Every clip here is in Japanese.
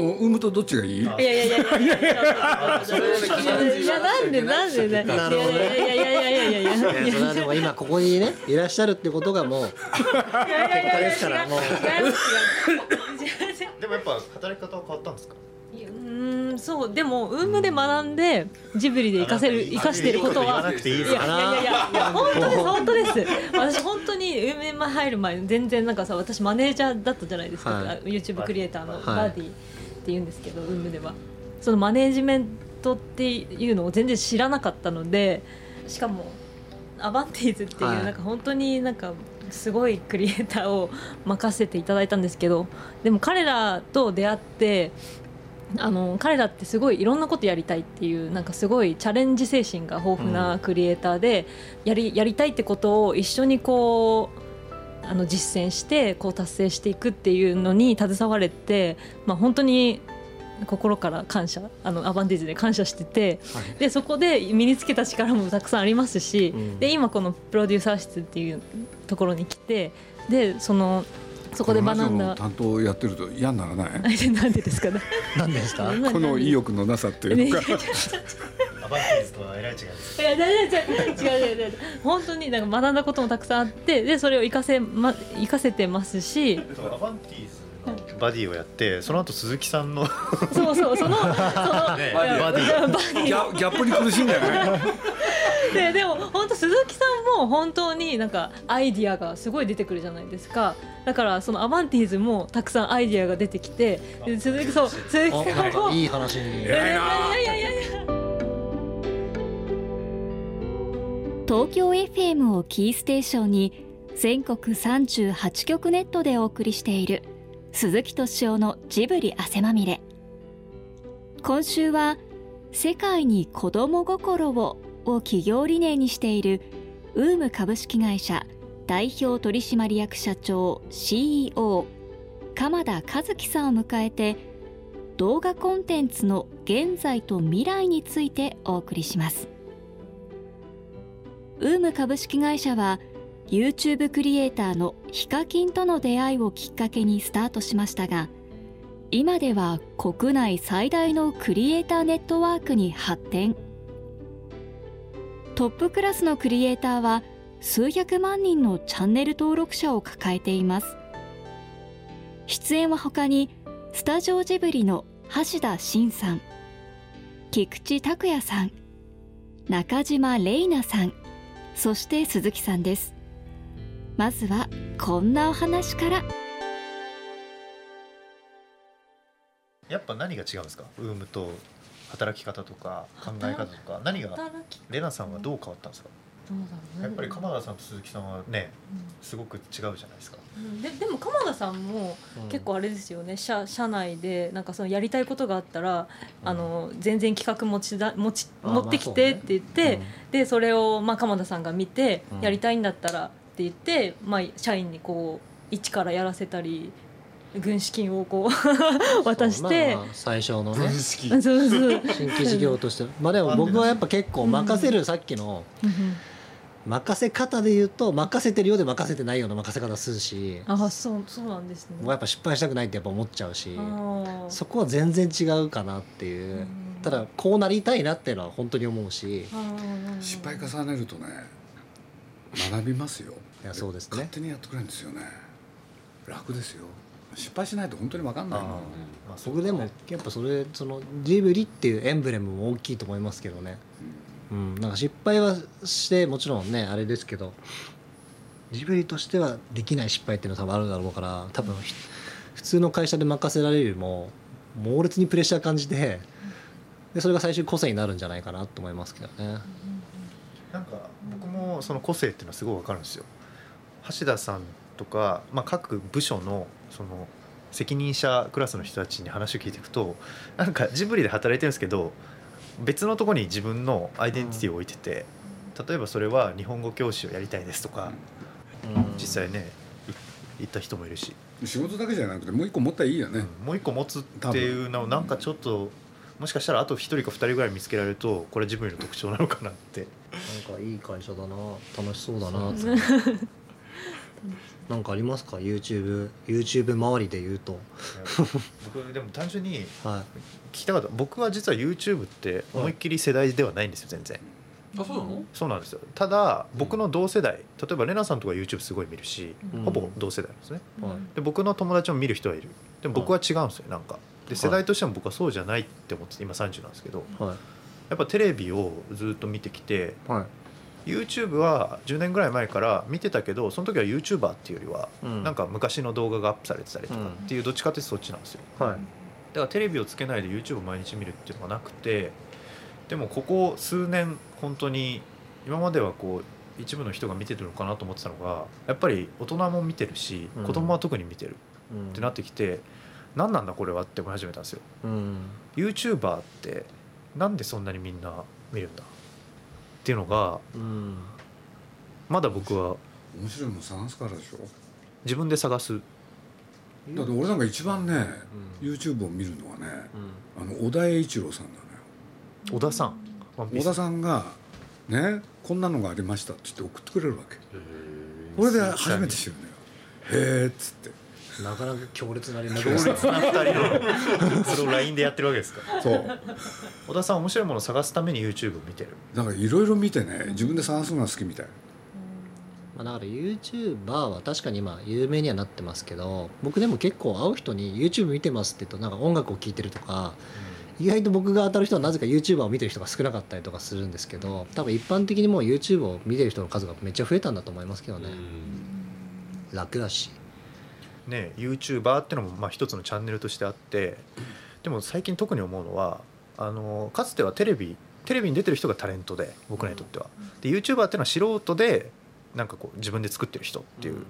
産むとどっちがいい？いやいやいやいや。いやいや。いやなんでなんでね。なるほどね。いやいやいやいやいや。いやいやいやいやそれはでも今ここにねいらっしゃるってことがもう結果ですからもう。でもやっぱ働き方は変わったんですか？いやうーんそう。でもウームで学んでジブリで活かせるあ活かしてることは。なくていいいやいやいやいやいや本当です本当です。私本当にウームに入る前全然なんかさ私マネージャーだったじゃないですか、はい。YouTube クリエイターのはい。バディって言うんですけど、ウームでは。そのマネージメントっていうのを全然知らなかったのでしかもアバンティーズっていう、はい。なんか本当になんかすごいクリエイターを任せていただいたんですけどでも彼らと出会ってあの彼らってすごいいろんなことやりたいっていうなんかすごいチャレンジ精神が豊富なクリエイターで、やりやりたいってことを一緒にこうあの実践してこう達成していくっていうのに携われて、まあ、本当に心から感謝あのアバンテージで感謝しててはい。でそこで身につけた力もたくさんありますし、うん。で今このプロデューサー室っていうところに来てでそのそこで学んだ。このラジオの。担当やってると嫌にならない？なんでですかね。何ですか？この意欲のなさっていうのがアバンティーズとはえらい違いですいや、違う違う違う。違う違う本当になんか学んだこともたくさんあってでそれを活かせ,、ま、活かせてますし。アバンティーズのバディをやってその後鈴木さんのそうそうそのその、ねバディ。バディ。ギャギャップに苦しいんだよねででも本当鈴木さんも本当になんかアイディアがすごい出てくるじゃないですか。だからそのアバンティーズもたくさんアイディアが出てきてで鈴木そう。鈴木おさんもいい話に。いやいやいやいや。いや東京 FM をキーステーションに全国38局ネットでお送りしている鈴木敏夫のジブリ汗まみれ。今週は世界に子供心をを企業理念にしているウーム株式会社代表取締役社長 CEO 鎌田和樹さんを迎えて動画コンテンツの現在と未来についてお送りします。ウーム株式会社は YouTube クリエイターのヒカキンとの出会いをきっかけにスタートしましたが今では国内最大のクリエイターネットワークに発展。トップクラスのクリエイターは数百万人のチャンネル登録者を抱えています。出演は他にスタジオジブリの橋田真さん菊池拓也さん中島玲奈さんそして鈴木さんです。まずはこんなお話から。やっぱ何が違うんですか？ウームと働き方とか考え方とか何がレナさんはどう変わったんですか？やっぱり鎌田さんと鈴木さんはねすごく違うじゃないですか。うん。ででも鎌田さんもうん。結構あれですよね。社社内でなんかそのやりたいことがあったら、あの全然企画持ちだ持ちあ持ってきてって言って、うん。でそれをまあ鎌田さんが見て、うん。やりたいんだったらって言って、まあ、社員にこう一からやらせたり軍資金をこう渡して。まあまあ最初のね。式そうそうう。ん新規事業として。まあでも僕はやっぱ結構任せるさっきの任せ方で言うと任せてるようで任せてないような任せ方するしあそうそうなんですね。もうやっぱ失敗したくないってやっぱ思っちゃうしそこは全然違うかなっていう。うん。ただこうなりたいなっていうのは本当に思うし。失敗重ねるとね学びますよ。いやそうですね。勝手にやってくれるんですよね。楽ですよ失敗しないと本当に分かんないのまあそでもやっぱそれそのジブリっていうエンブレムも大きいと思いますけどね。うん。なんか失敗はしてもちろんねあれですけど。ジブリとしてはできない失敗っていうのは多分あるだろうから多分ひ普通の会社で任せられるよりも猛烈にプレッシャー感じてでそれが最終個性になるんじゃないかなと思いますけどね。なんか僕もその個性っていうのはすごいわかるんですよ。橋田さんとか、まあ、各部署のその責任者クラスの人たちに話を聞いていくとなんかジブリで働いてるんですけど別のところに自分のアイデンティティを置いてて例えばそれは日本語教師をやりたいですとか実際ねい言った人もいるし、仕事だけじゃなくてもう一個持ったらいいよね、もう一個持つっていうのをなんかちょっともしかしたらあと1人か2人ぐらい見つけられるとこれジブリの特徴なのかなって。なんかいい会社だな楽しそうだなってなんかありますか？YouTube YouTube 周りで言うと。僕でも単純には聞きたかった。僕は実は YouTube って思いっきり世代ではないんですよ全然。あそうなの？そうなんですよ。ただ僕の同世代例えばレナさんとか YouTube すごい見るし、うん。ほぼ同世代なんですね。い、はい。で僕の友達も見る人はいる。でも僕は違うんですよなんか。で世代としても僕はそうじゃないって思ってて今30なんですけどはい。やっぱテレビをずっと見てきてはい YouTube は10年ぐらい前から見てたけどその時は YouTuber っていうよりは、うん。なんか昔の動画がアップされてたりとかっていうどっちかってそっちなんですよ。はい。だからテレビをつけないで YouTube を毎日見るっていうのがなくてでもここ数年本当に今まではこう一部の人が見てるのかなと思ってたのがやっぱり大人も見てるしうん。子供は特に見てるうん。ってなってきて、何なんだこれはって思い始めたんですよ。うん。YouTuber ってなんでそんなにみんな見るんだ？っていうのがうんまだ僕は面白いもん探すからでしょ？自分で探す。だって俺なんか一番ね、うん。YouTube を見るのはねうん。あの小田栄一郎さんなのよ。小田さん？小田さんがねこんなのがありましたって言って送ってくれるわけ。これで初めて知るのよ。へえっつってなかなか強烈な連絡強烈ですねな2人の。それを LINE でやってるわけですか？そう。小田さん面白いものを探すために YouTube を見てる。だからいろいろ見てね。自分で探すのが好きみたい。まあだから YouTuber は確かに今有名にはなってますけど僕でも結構会う人に YouTube 見てますって言うとなんか音楽を聴いてるとか意外と僕が当たる人はなぜか YouTuber を見てる人が少なかったりとかするんですけど多分一般的にもう YouTube を見てる人の数がめっちゃ増えたんだと思いますけどね。楽だしね YouTuber ってのもまあ一つのチャンネルとしてあってでも最近特に思うのはあのかつてはテレビテレビに出てる人がタレントで僕らにとっては。で YouTuber っていうのは素人でなんかこう自分で作ってる人っていう、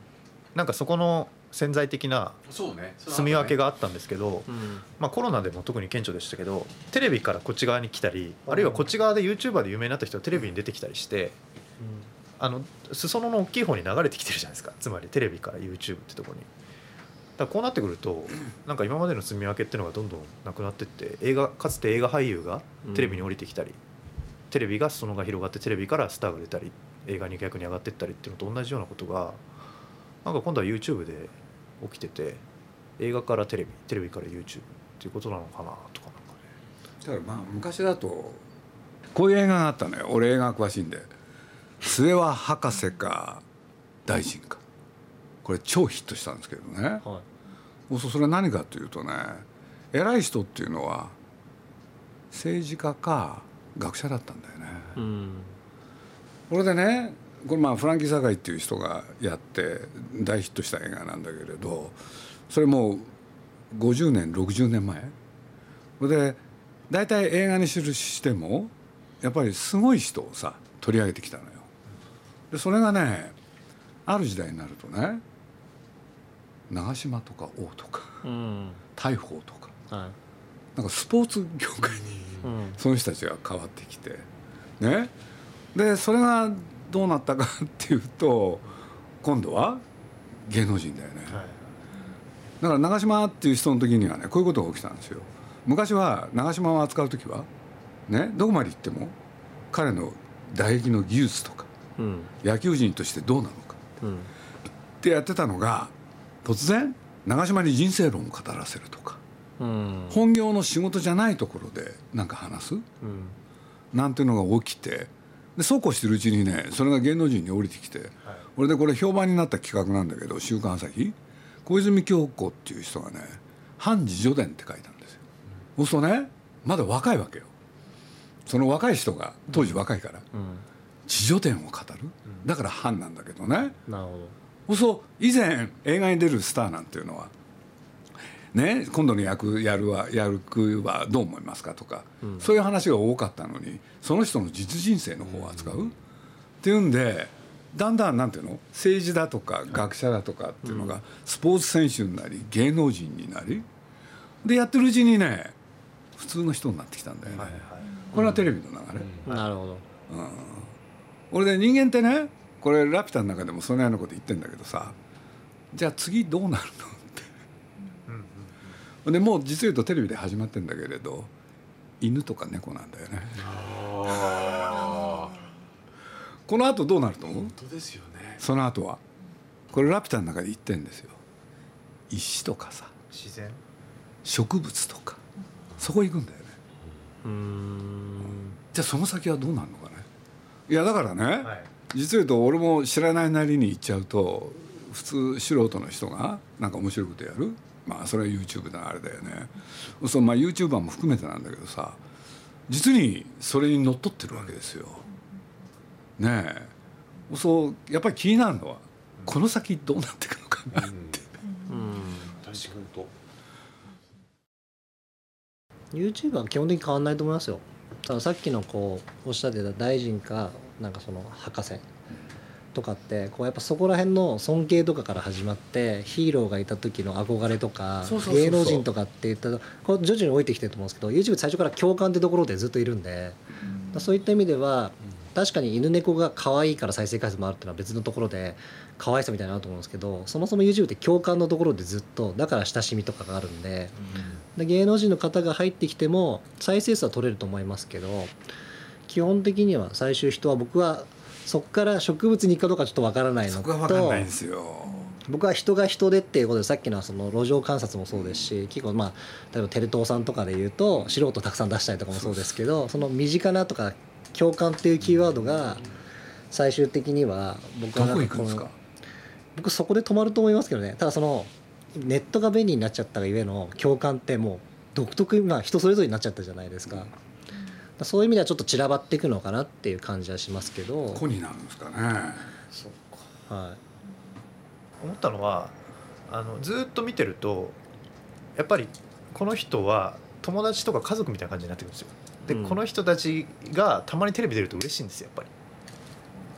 なんかそこの潜在的なそうね。住み分けがあったんですけど、うん。まあ、コロナでも特に顕著でしたけどテレビからこっち側に来たりあるいはこっち側で YouTuber で有名になった人がテレビに出てきたりしてあの裾野の大きい方に流れてきてるじゃないですか。つまりテレビから YouTube ってとこに。だこうなってくるとなんか今までの住み分けっていうのがどんどんなくなってって映画かつて映画俳優がテレビに降りてきたり、テレビが裾野が広がってテレビからスターが出たり映画に逆に上がっていったりっていうのと同じようなことがなんか今度は YouTube で起きてて映画からテレビテレビから YouTube っていうことなのかなとかなんかね。だからまあ昔だとこういう映画があったのよ。俺映画詳しいんで「末は博士か大臣か」これ超ヒットしたんですけどねはいそうそれは何かというとね偉い人っていうのは政治家か学者だったんだよね。うんこれでねこれまあフランキー・サガイっていう人がやって大ヒットした映画なんだけれどそれもう50年60年前それで大体映画にするしてもやっぱりすごい人をさ取り上げてきたのよ。でそれがねある時代になるとね長嶋とか王とかうん。大砲とか。はい。なんかスポーツ業界にうん。その人たちが変わってきて。ね。でそれがどうなったかっていうと今度は芸能人だよね、だから長嶋っていう人の時にはねこういうことが起きたんですよ。昔は長嶋を扱う時はねどこまで行っても彼の打撃の技術とかうん。野球人としてどうなのかうん。ってやってたのが突然長嶋に人生論を語らせるとかうん。本業の仕事じゃないところでなんか話す？うん。なんていうのが起きてでそうこうしてるうちにねそれが芸能人に降りてきて、これでこれ評判になった企画なんだけど「週刊朝日」小泉京子っていう人がね「反自助伝」って書いたんですよ。そうするとね？まだ若いわけよ。その若い人が当時若いからうん。自助伝を語る？だから反なんだけどね。なるほそう以前映画に出るスターなんていうのは。ね今度の役やるはやるくはどう思いますかとか、そういう話が多かったのにその人の実人生の方を扱う、っていうんでだんだんなんていうの政治だとか学者だとかっていうのがスポーツ選手になり芸能人になりでやってるうちにね普通の人になってきたんだよね、これはテレビの流れ。どなるほど。俺で人間ってねこれ「ラピュタ」の中でもそのようなこと言ってんだけどさじゃあ次どうなるのって、でもう実を言うとテレビで始まってんだけれど犬とか猫なんだよね。この後どうなると思う本当ですよね。その後は。これラピュタの中で言ってんですよ。石とかさ。自然。植物とか。そこ行くんだよね。うん。じゃあその先はどうなるのかね。いやだからね、はい実を言うと俺も知らないなりに言っちゃうと普通素人の人がなんか面白いことやる。まあそれは YouTube だあれだよね。そうまあ YouTuber も含めてなんだけどさ実にそれにのっとってるわけですよ。ねえ。そうやっぱり気になるのはこの先どうなっていくのかなって。確かにと YouTuber は基本的に変わん。ないと思いますよたださっきのこうおっしゃってた大臣かなんかその博士とかってこうやっぱそこら辺の尊敬とかから始まってヒーローがいた時の憧れとか芸能人とかって言ったらこう徐々に置いてきてると思うんですけど YouTube 最初から共感ってところでずっといるんで、そういった意味では確かに犬猫が可愛いから再生回数もあるっていうのは別のところで可愛さみたいなのあると思うんですけどそもそも YouTube って共感のところでずっとだから親しみとかがあるんでで芸能人の方が入ってきても再生数は取れると思いますけど基本的には最終人は僕はそこから植物に行くかどうかちょっとわからないのとないんですよ。僕は人が人でっていうことでさっきのその路上観察もそうですし結構まあ例えばテレ東さんとかで言うと素人たくさん出したりとかもそうですけどその身近なとか共感っていうキーワードが最終的には僕はなんかこの。僕そこで止まると思いますけどねただそのネットが便利になっちゃったがゆえの共感ってもう独特な人それぞれになっちゃったじゃないですか,、そういう意味ではちょっと散らばっていくのかなっていう感じはしますけど、ここになるんですかね。そうか。は思ったのはあのずっと見てるとやっぱりこの人は友達とか家族みたいな感じになってくるんですよ。で、うん。この人たちがたまにテレビ出ると嬉しいんですよやっぱり。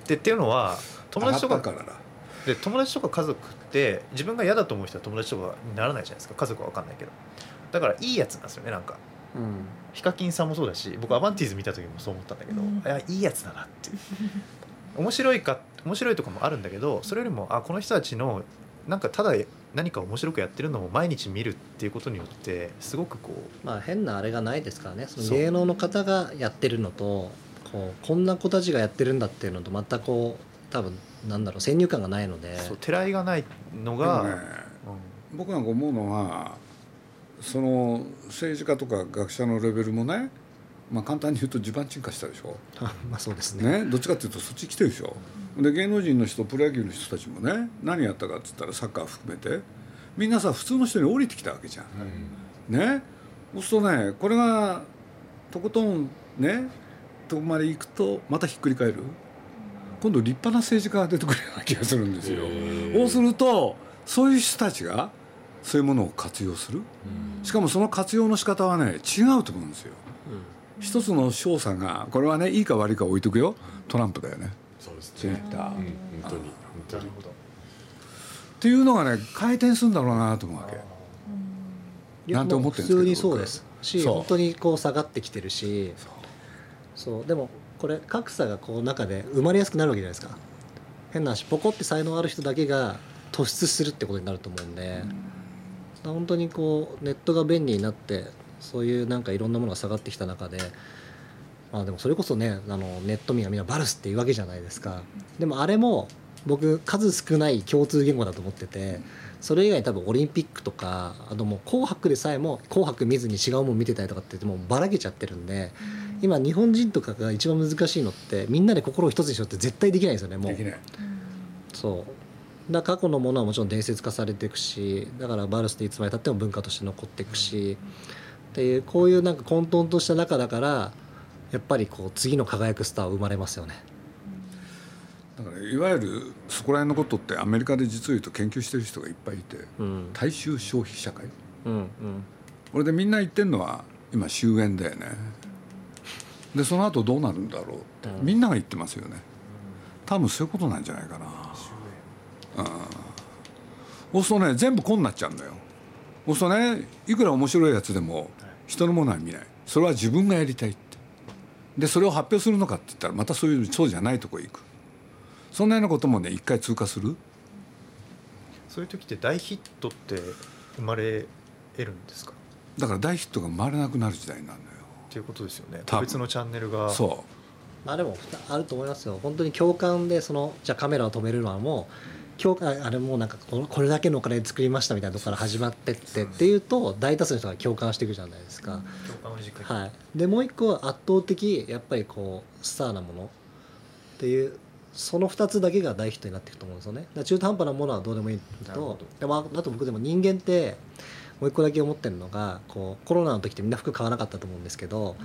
でっていうのは友達とか。で友達とか家族って自分が嫌だと思う人は友達とかにならないじゃないですか。家族は分かんないけど。だからいいやつなんですよねなんかヒカキンさんもそうだし僕アバンティーズ見た時もそう思ったんだけど、うん。いやいいやつだなっていう。面白いか面白いとこもあるんだけどそれよりもあこの人たちのなんかただ何か面白くやってるのを毎日見るっていうことによってすごくこうまあ変なあれがないですからね。その芸能の方がやってるのとこうこんな子たちがやってるんだっていうのとまたこう多分なんだろう先入観がないので。そうてらいがないのでが、もね僕なんか思うのはその政治家とか学者のレベルもね、まあ、簡単に言うと地盤沈下したでしょ、あ まあそうですね。ね、どっちかっていうとそっち来てるでしょ。で芸能人の人プロ野球の人たちもね何やったかっつったらサッカー含めてみんなさ普通の人に降りてきたわけじゃん。ね。そうするとねこれがとことんねとこまで行くとまたひっくり返る。今度立派な政治家が出てくるような気がするんですよ。そうするとそういう人たちがそういうものを活用する。しかもその活用の仕方はね違うと思うんですよ。一つの勝者がこれはねいいか悪いか置いとくよ。トランプだよね。そうですツイッター。うん。っ本当に本当に。なるほど。ていうのがね回転するんだろうなと思うわけ。なんて思ってるんですけど普通にそうです。し本当にこう下がってきてるし。そう。でもこれ格差がこう中で生まれやすくなるわけじゃないですか。変な話ポコって才能ある人だけが突出するってことになると思うんで、本当にこうネットが便利になってそういうなんかいろんなものが下がってきた中でまあでもそれこそねあのネット民はみんなバルスっていうわけじゃないですか。でもあれも僕数少ない共通言語だと思っててそれ以外に多分オリンピックとかあともう「紅白」でさえも「紅白」見ずに違うもん見てたりとかってもうばらけちゃってるんで今日本人とかが一番難しいのってみんなで心を一つにしようって絶対できないんですよねもう。できない。そうだから過去のものはもちろん伝説化されていくしだからバルスっていつまでたっても文化として残っていくしっていうこういうなんか混沌とした中だからやっぱりこう次の輝くスターは生まれますよね。だからいわゆるそこら辺のことってアメリカで実を言うと研究してる人がいっぱいいてうん。大衆消費社会？うんうん。これでみんな言ってるのは今終焉だよね。でその後どうなるんだろうってうん。みんなが言ってますよね。多分そういうことなんじゃないかなそうするとね全部こうになっちゃうんだよ。そうするとねいくら面白いやつでも人のものは見ない。それは自分がやりたいって。でそれを発表するのかって言ったらまたそういうそうじゃないとこ行く。そんなようなこともね一回通過する。そういう時って大ヒットって生まれ得るんですか？だから大ヒットが生まれなくなる時代になるのよ。っていうことですよね。個別のチャンネルが。そまあでもあると思いますよ。本当に共感でそのじゃあカメラを止めるのはもう今日ああれもうなんかこれだけのお金で作りましたみたいなところから始まってってっていうと大多数の人が共感していくじゃないですか。はい、でもう一個は圧倒的やっぱりこうスターなものっていうその2つだけが大ヒットになっていくと思うんですよね。中途半端なものはどうでもいいとでもああと僕でも人間ってもう一個だけ思ってるのがこうコロナの時ってみんな服買わなかったと思うんですけど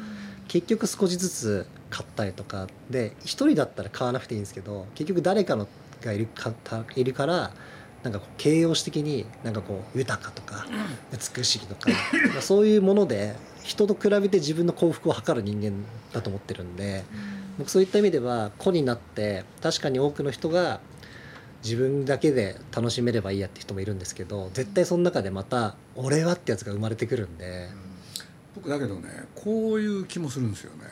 結局少しずつ買ったりとかで1人だったら買わなくていいんですけど結局誰かのがいるかたいるからなんかこう形容詞的になんかこう豊かとか美しいとかそういうもので人と比べて自分の幸福を図る人間だと思ってるんで僕そういった意味では子になって確かに多くの人が自分だけで楽しめればいいやって人もいるんですけど絶対その中でまた「俺は」ってやつが生まれてくるんで、僕だけどねこういう気もするんですよね。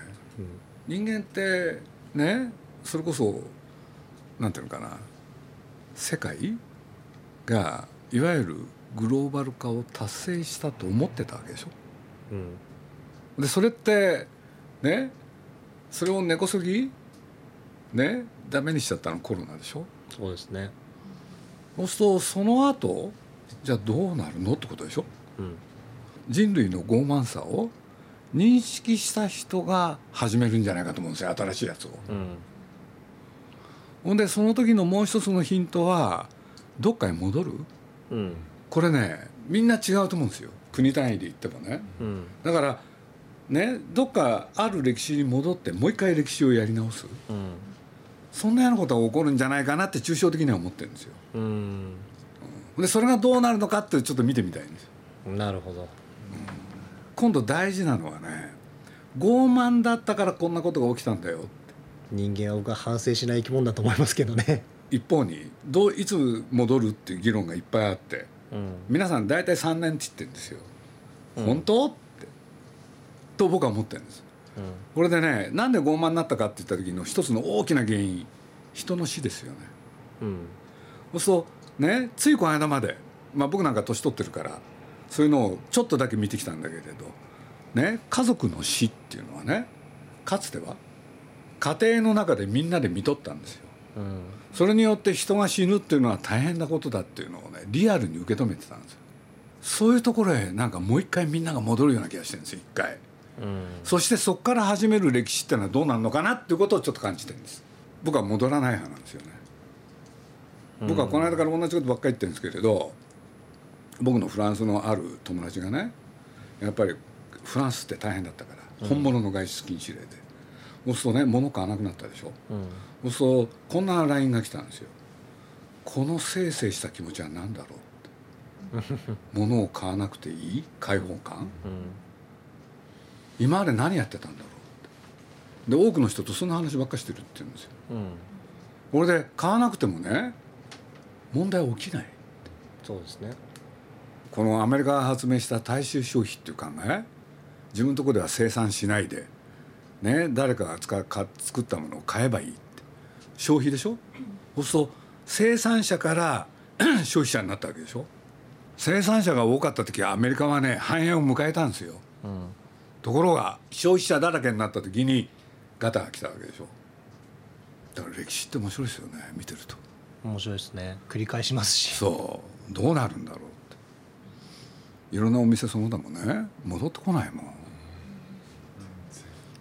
うん。人間ってねそれこそなんていうのかな。世界がいわゆるグローバル化を達成したと思ってたわけでしょ。うん。でそれってねそれを根こそぎねダメにしちゃったのコロナでしょ。そうですね、そうするとその後じゃあどうなるのってことでしょ。うん人類の傲慢さを認識した人が始めるんじゃないかと思うんですよ新しいやつを。うんほんでその時のもう一つのヒントはどっかに戻る？うん。これねみんな違うと思うんですよ。国単位で言ってもね。うん。だからねどっかある歴史に戻ってもう一回歴史をやり直す。うん。そんなようなことが起こるんじゃないかなって抽象的には思ってるんですよ。うん。でそれがどうなるのかってちょっと見てみたいんですなるほど。今度大事なのはね傲慢だったからこんなことが起きたんだよ人間は僕は反省しない生き物だと思いますけどね。一方にどういつ戻るっていう議論がいっぱいあってうん。皆さん大体3年って言ってるんですよ、うん。本当？って。と僕は思ってるんです。これでねなんで傲慢になったかって言った時の一つの大きな原因。人の死ですよね。うん。そうするとねついこの間まで、まあ、僕なんか年取ってるからそういうのをちょっとだけ見てきたんだけれどね家族の死っていうのはねかつては家庭の中でみんなで見とったんですよ。うん。それによって人が死ぬっていうのは大変なことだっていうのをねリアルに受け止めてたんですよ。そういうところへなんかもう一回みんなが戻るような気がしてるんですよ一回。うん。そしてそこから始める歴史っていうのはどうなるのかなっていうことをちょっと感じてるんです。僕は戻らない派なんですよね。僕はこの間から同じことばっかり言ってるんですけれど僕のフランスのある友達がねやっぱりフランスって大変だったから本物の外出禁止令でそうするとね物買わなくなったでしょうん。そうするとこんな LINE が来たんですよ。このせいせいした気持ちは何だろうって。物を買わなくていい？解放感？うん。今まで何やってたんだろうって。で多くの人とそんな話ばっかりしてるって言うんですよ。うん。これで買わなくてもね問題起きないそうですね。このアメリカが発明した大衆消費っていう考え？自分のところでは生産しないで、ね、誰かが使うか作ったものを買えばいいって。消費でしょ？そうすると生産者から 消費者になったわけでしょ？生産者が多かった時はアメリカはね繁栄を迎えたんですよ。うん。ところが消費者だらけになった時にガタが来たわけでしょ？だから歴史って面白いですよね見てると。面白いですね。繰り返しますし。そう。どうなるんだろうって。いろんなお店そうだもんね。戻ってこないもん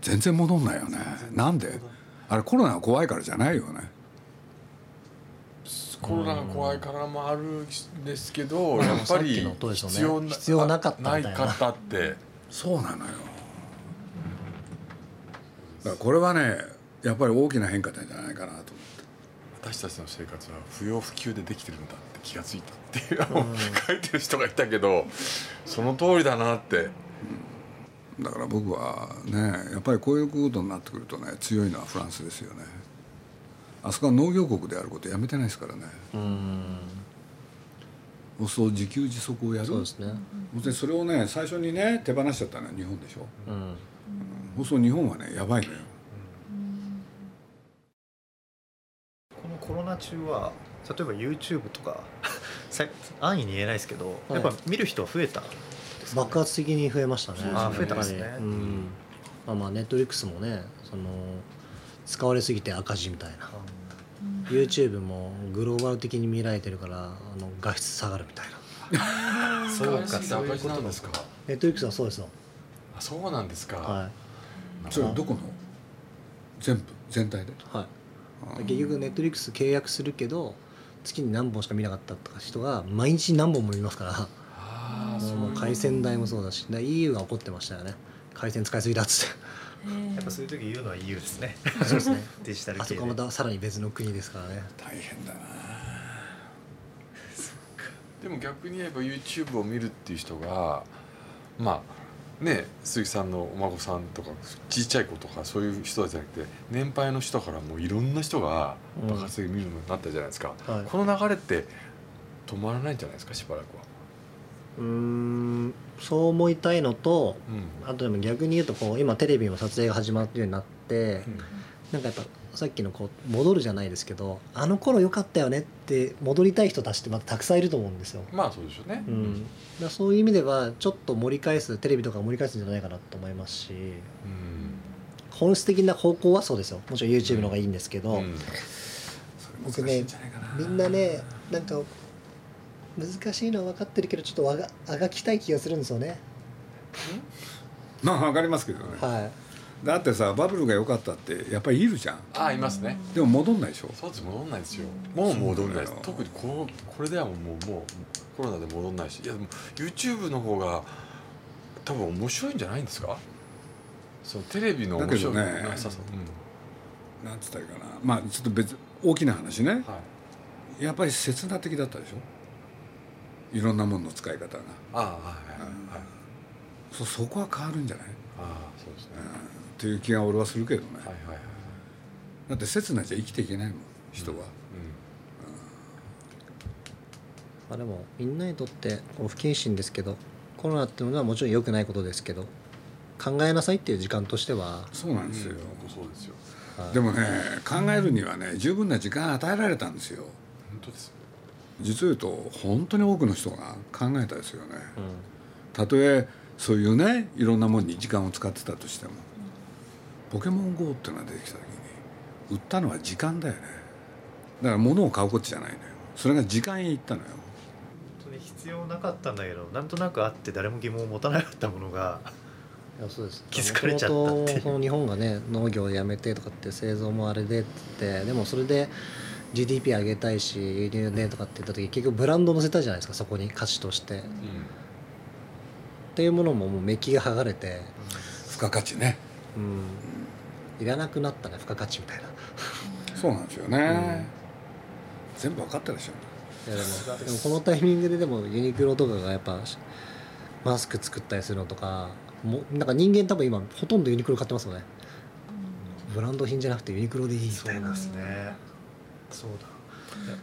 全然戻んないよね。なんで？あれコロナが怖いからじゃないよね。コロナが怖いからもあるんですけどやっぱり必要な必要なかったみたな。ないかったって。そうなのよ。だからこれはねやっぱり大きな変化なんじゃないかなと思って。私たちの生活は不要不急でできてるんだって気がついたっていう、書いてる人がいたけどその通りだなってだから僕はねやっぱりこういうことになってくるとね強いのはフランスですよね。あそこは農業国であることやめてないですからね。うん。そうすると自給自足をやる。そうですね。でそれをね最初にね手放しちゃったのは日本でしょ。うん。そうすると日本はねやばいのよ。このコロナ中は例えば YouTube とか さ安易に言えないですけど、はい。やっぱ見る人は増えた？んですかね。爆発的に増えましたね。あ増えたんですね。うん。まあまあネットリックスもねその使われすぎて赤字みたいな。YouTube もグローバル的に見られてるからあの画質下がるみたいな。そうかそういうことですすか。なんでかネットリックスはそうですよ。あそうなんですか、はそれどこの？全部？全体で？い、はい、結局ネットリックス契約するけど月に何本しか見なかったとか人が毎日何本も見ますからあもう回線代もそうだしだ EU が怒ってましたよね。回線使いすぎだっつって。えやっぱそういう時言うのは EU ですね。そうですね。デジタルあそこはまたさらに別の国ですからね。大変だな。でも逆に言えば YouTube を見るっていう人がまあね鈴木さんのお孫さんとかちっちゃい子とかそういう人じゃなくて年配の人からもういろんな人が爆発的に見るようになったじゃないですか、はい。この流れって止まらないんじゃないですかしばらくは。うーんそう思いたいのとうん。あとでも逆に言うとこう今テレビの撮影が始まってるようになって、うん。なんかやっぱさっきのこう戻るじゃないですけどあの頃良かったよねって戻りたい人たちってまたたくさんいると思うんですよ。まあそうでしょうね。うん、だそういう意味ではちょっと盛り返すテレビとか盛り返すんじゃないかなと思いますしうん。本質的な方向はそうですよ。もちろん YouTube の方がいいんですけど、うん。僕ねみんなねなんか難しいのは分かってるけどちょっとわがあがきたい気がするんですよね。まあわかりますけどねはいだってさバブルが良かったってやっぱりいるじゃんああいますね。でも戻んないでしょ？そうです戻んないですよ。もう戻んないです特にこのこれではもうもうコロナで戻んないし、いやでも YouTube の方が多分面白いんじゃないんですか？そのテレビの面白いだけどねなさそう。うんなんつったらいいかなまあちょっと別大きな話ねはい。やっぱり切な的だったでしょ？いろんなものの使い方がああはいはいはい。そそこは変わるんじゃない、ああそうですね。っていう気が俺はするけどね、はいはいはい。だって切なじゃ生きていけないもん人は、まあ、でもみんなにとってこう不謹慎ですけどコロナっていうのはもちろん良くないことですけど考えなさいっていう時間としては、そうなんですよ、そうですよ。はいでもね考えるにはね十分な時間与えられたんですよ本当ですよ。実を言うと本当に多くの人が考えたですよね。うん。たとえそういうねいろんなものに時間を使ってたとしてもポケモン GO っていうのが出てきた時に売ったのは時間だよね。だから物を買うことじゃないのよ。それが時間へ行ったのよ。本当に必要なかったんだけどなんとなくあって誰も疑問を持たなかったものがいやそうです。気づかれちゃったってその日本がね農業をやめてとかって製造もあれでって言ってでもそれで GDP 上げたいし輸入でとかって言った時結局ブランド載せたじゃないですかそこに価値として。っていうものももうメッキが剥がれて付加価値ね。うん。いらなくなったね付加価値みたいな。そうなんですよね、全部分かったでしょいやでもでもこのタイミングででもユニクロとかがやっぱマスク作ったりするのとかもうなんか人間多分今ほとんどユニクロ買ってますよね。ブランド品じゃなくてユニクロでいいみたいな。そうですねそうだ。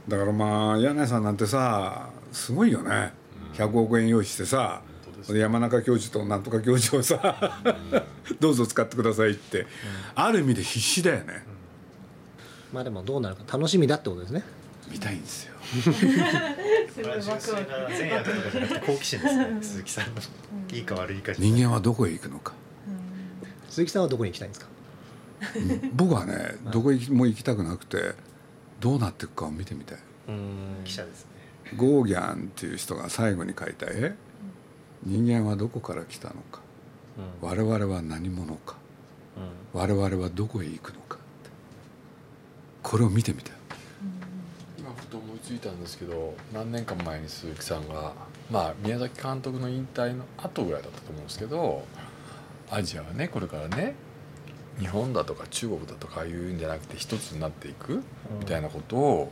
だからまあ柳井さんなんてさすごいよね。100億円用意してさ本当ですよ。山中教授となんとか教授をさ どうぞ使ってくださいって、ある意味で必死だよね、まあでもどうなるか楽しみだってことですね。見たいんですよ。すこれは純粋な善悪とかじゃなくて好奇心ですね。鈴木さんのいいか悪いか人間はどこへ行くのか。鈴木さんはどこに行きたいんですか？僕はね どこも行きたくなくてどうなっていくかを見てみたい。うん。記者ですねゴーギャンっていう人が最後に描いた絵。人間はどこから来たのか。我々は何者か。我々はどこへ行くのか。ってこれを見てみたい。今ふと思いついたんですけど何年か前に鈴木さんがまあ宮崎監督の引退の後ぐらいだったと思うんですけどアジアはねこれからね日本だとか中国だとかいうんじゃなくて一つになっていくみたいなことを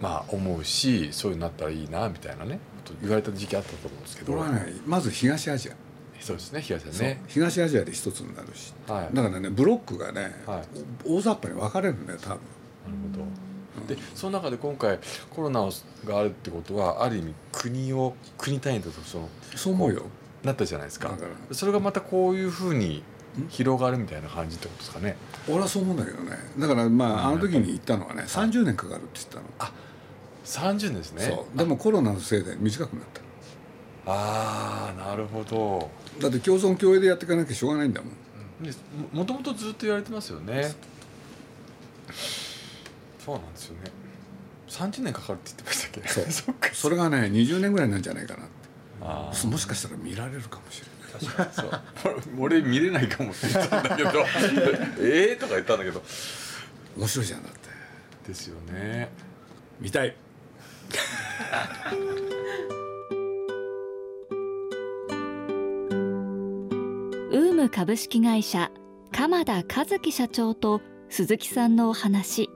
まあ思うしそういうになったらいいなみたいなね言われた時期あったと思うんですけど。ねまず東アジア。そうですね東さんそう。ね東アジアで一つになるし。はい。だからねブロックがね、はい。大雑把に分かれるんだよ多分。なるほど。でその中で今回コロナがあるってことはある意味国を国単位だとそのそう思うよ。なったじゃないですか。だから。それがまたこういうふうに広がるみたいな感じってことですかね。俺はそう思うんだけどね。だからまああの時に言ったのはね30年かかるって言ったの、30年ですね。そう。でもコロナのせいで短くなった。ああなるほど。だって共存共栄でやっていかなきゃしょうがないんだもん。でももともとずっと言われてますよね。そうなんですよね。30年かかるって言ってましたっけ？そう。そっか。それがね20年ぐらいなんじゃないかなって。もしかしたら見られるかもしれない俺見れないかもって言ったんだけど。ええとか言ったんだけど。面白いじゃんだって。ですよね。見たい。ウーム株式会社鎌田和樹社長と鈴木さんのお話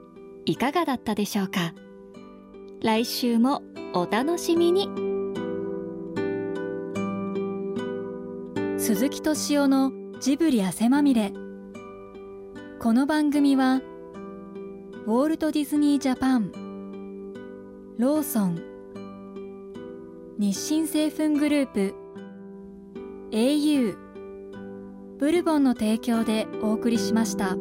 いかがだったでしょうか？来週もお楽しみに鈴木敏夫のジブリ汗まみれこの番組はウォールト・ディズニー・ジャパンローソン日清製粉グループ au ブルボンの提供でお送りしました。